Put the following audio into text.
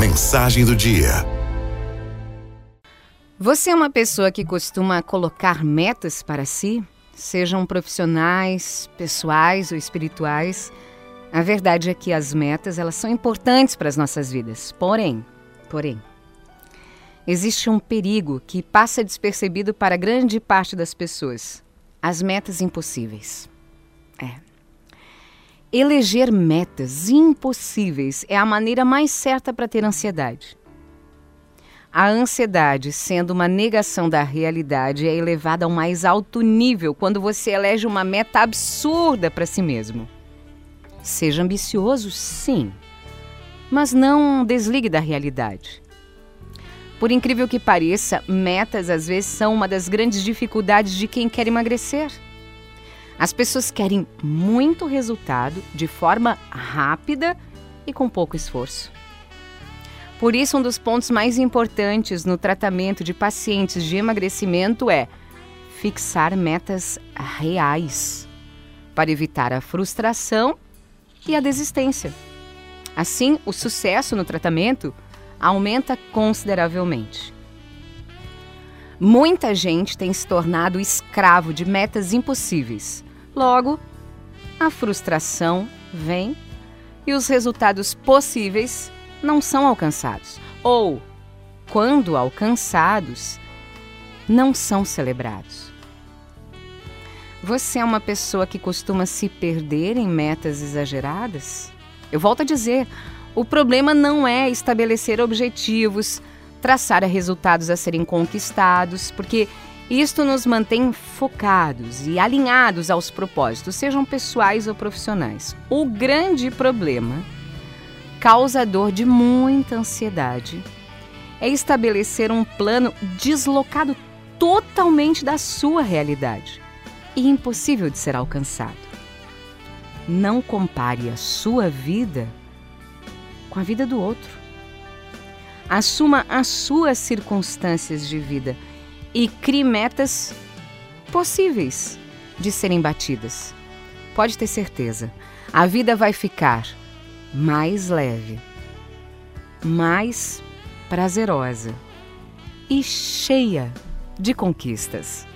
Mensagem do dia. Você é uma pessoa que costuma colocar metas para si, sejam profissionais, pessoais ou espirituais. A verdade é que as metas, elas são importantes para as nossas vidas. Porém, porém, existe um perigo que passa despercebido para grande parte das pessoas: as metas impossíveis. É. Eleger metas impossíveis é a maneira mais certa para ter ansiedade. A ansiedade, sendo uma negação da realidade, é elevada ao mais alto nível quando você elege uma meta absurda para si mesmo. Seja ambicioso, sim, mas não desligue da realidade. Por incrível que pareça, metas às vezes são uma das grandes dificuldades de quem quer emagrecer. As pessoas querem muito resultado de forma rápida e com pouco esforço. Por isso, um dos pontos mais importantes no tratamento de pacientes de emagrecimento é fixar metas reais para evitar a frustração e a desistência. Assim, o sucesso no tratamento aumenta consideravelmente. Muita gente tem se tornado escravo de metas impossíveis Logo, a frustração vem e os resultados possíveis não são alcançados. Ou, quando alcançados, não são celebrados. Você é uma pessoa que costuma se perder em metas exageradas? Eu volto a dizer: o problema não é estabelecer objetivos, traçar resultados a serem conquistados, porque isto nos mantém focados e alinhados aos propósitos, sejam pessoais ou profissionais. O grande problema, causador de muita ansiedade, é estabelecer um plano deslocado totalmente da sua realidade e impossível de ser alcançado. Não compare a sua vida com a vida do outro. Assuma as suas circunstâncias de vida e crie metas possíveis de serem batidas. Pode ter certeza, a vida vai ficar mais leve, mais prazerosa e cheia de conquistas.